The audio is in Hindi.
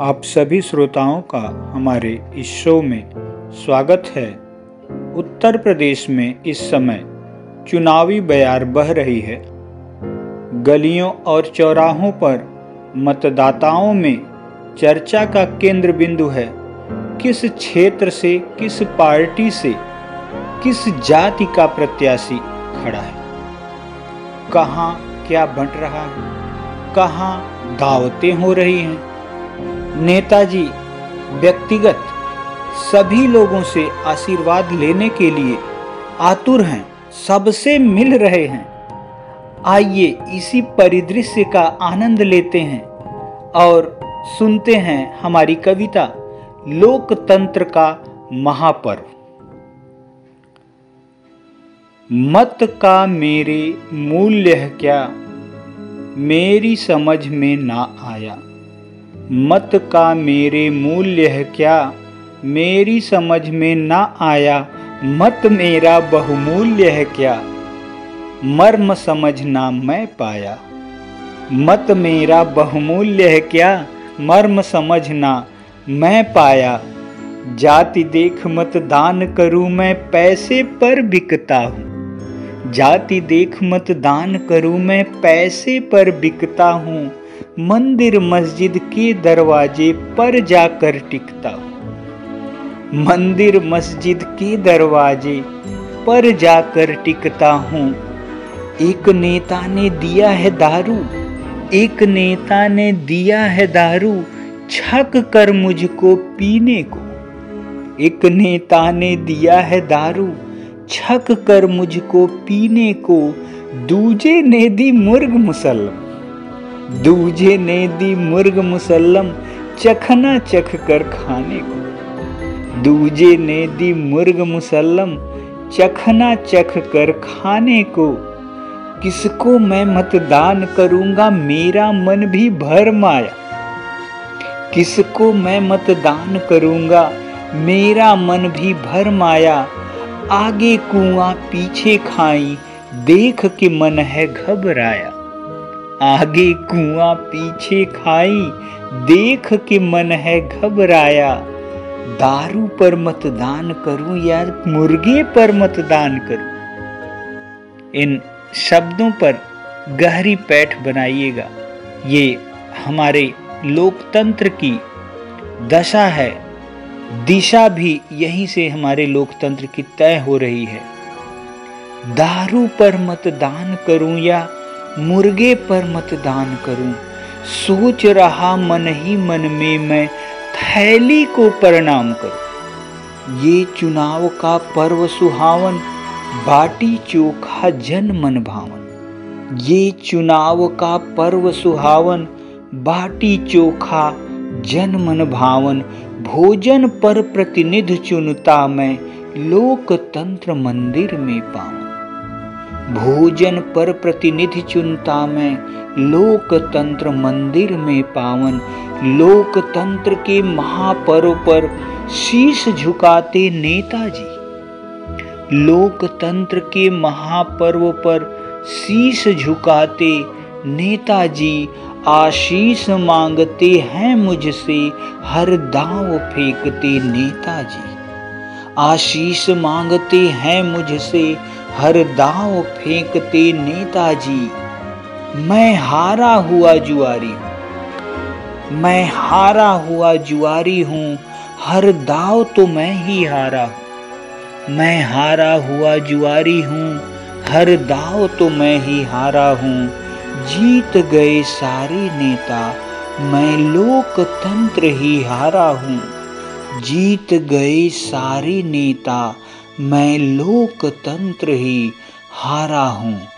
आप सभी श्रोताओं का हमारे इस शो में स्वागत है। उत्तर प्रदेश में इस समय चुनावी बयार बह रही है। गलियों और चौराहों पर मतदाताओं में चर्चा का केंद्र बिंदु है। किस क्षेत्र से, किस पार्टी से, किस जाति का प्रत्याशी खड़ा है? कहाँ क्या बंट रहा है? कहाँ दावतें हो रही हैं? नेताजी, व्यक्तिगत सभी लोगों से आशीर्वाद लेने के लिए आतुर हैं, सबसे मिल रहे हैं। आइए इसी परिदृश्य का आनंद लेते हैं और सुनते हैं हमारी कविता, लोकतंत्र का महापर्व। मत का मेरे मूल्य क्या? मेरी समझ में ना आया। मत का मेरे मूल्य है क्या? मेरी समझ में ना आया, मत मेरा बहुमूल्य है क्या? मर्म समझना मैं पाया। मत मेरा बहुमूल्य है क्या? मर्म समझना मैं पाया। जाति देख मतदान करूँ, मैं पैसे पर बिकता हूँ। जाति देख मतदान करूँ, मैं पैसे पर बिकता हूँ। मंदिर मस्जिद के दरवाजे पर जाकर टिकता हूँ। मंदिर मस्जिद के दरवाजे पर जाकर टिकता हूँ। एक नेता ने दिया है दारू, एक नेता ने दिया है दारू छक कर मुझको पीने को। एक नेता ने दिया है दारू छक कर मुझको पीने को, दूजे ने दी मुर्ग मुसल्लम दूजे ने दी मुर्ग मुसल्लम, चखना चख कर खाने को। दूजे ने दी मुर्ग मुसल्लम, चखना चख कर खाने को। किसको मैं मतदान करूँगा, मेरा मन भी भर माया। किसको मैं मतदान करूँगा, मेरा मन भी भर माया। आगे कुआँ पीछे खाई, देख के मन है घबराया। आगे कुआँ पीछे खाई, देख के मन है घबराया। दारू पर मतदान करूँ या मुर्गे पर मतदान करूँ? इन शब्दों पर गहरी पैठ बनाइएगा। ये हमारे लोकतंत्र की दशा है। दिशा भी यहीं से हमारे लोकतंत्र की तय हो रही है। दारू पर मतदान करूँ या मुर्गे पर मतदान करूँ। सोच रहा मन ही मन में मैं थैली को प्रणाम करूँ। ये चुनाव का पर्व सुहावन, बाटी चोखा जन मन भावन। ये चुनाव का पर्व सुहावन, बाटी चोखा जन मन भावन। भोजन पर प्रतिनिधि चुनता मैं, लोकतंत्र मंदिर में पाऊँ भोजन पर प्रतिनिधि चुनता मैं। लोकतंत्र मंदिर में पावन, लोकतंत्र के महापर्व पर शीश झुकाते नेताजी। लोकतंत्र के महापर्व पर शीश झुकाते नेताजी, आशीष मांगते हैं मुझसे, हर दाव फेंकते नेताजी। आशीष मांगते हैं मुझसे हर दाव फेंकते नेताजी मैं हारा हुआ जुआरी हूँ। मैं हारा हुआ जुआरी हूँ। हर दाव तो मैं ही हारा हूँ। मैं हारा हुआ जुआरी हूँ। हर दाव तो मैं ही हारा हूँ। जीत गए सारे नेता। मैं लोकतंत्र ही हारा हूँ। जीत गए सारे नेता। मैं लोकतंत्र ही हारा हूँ।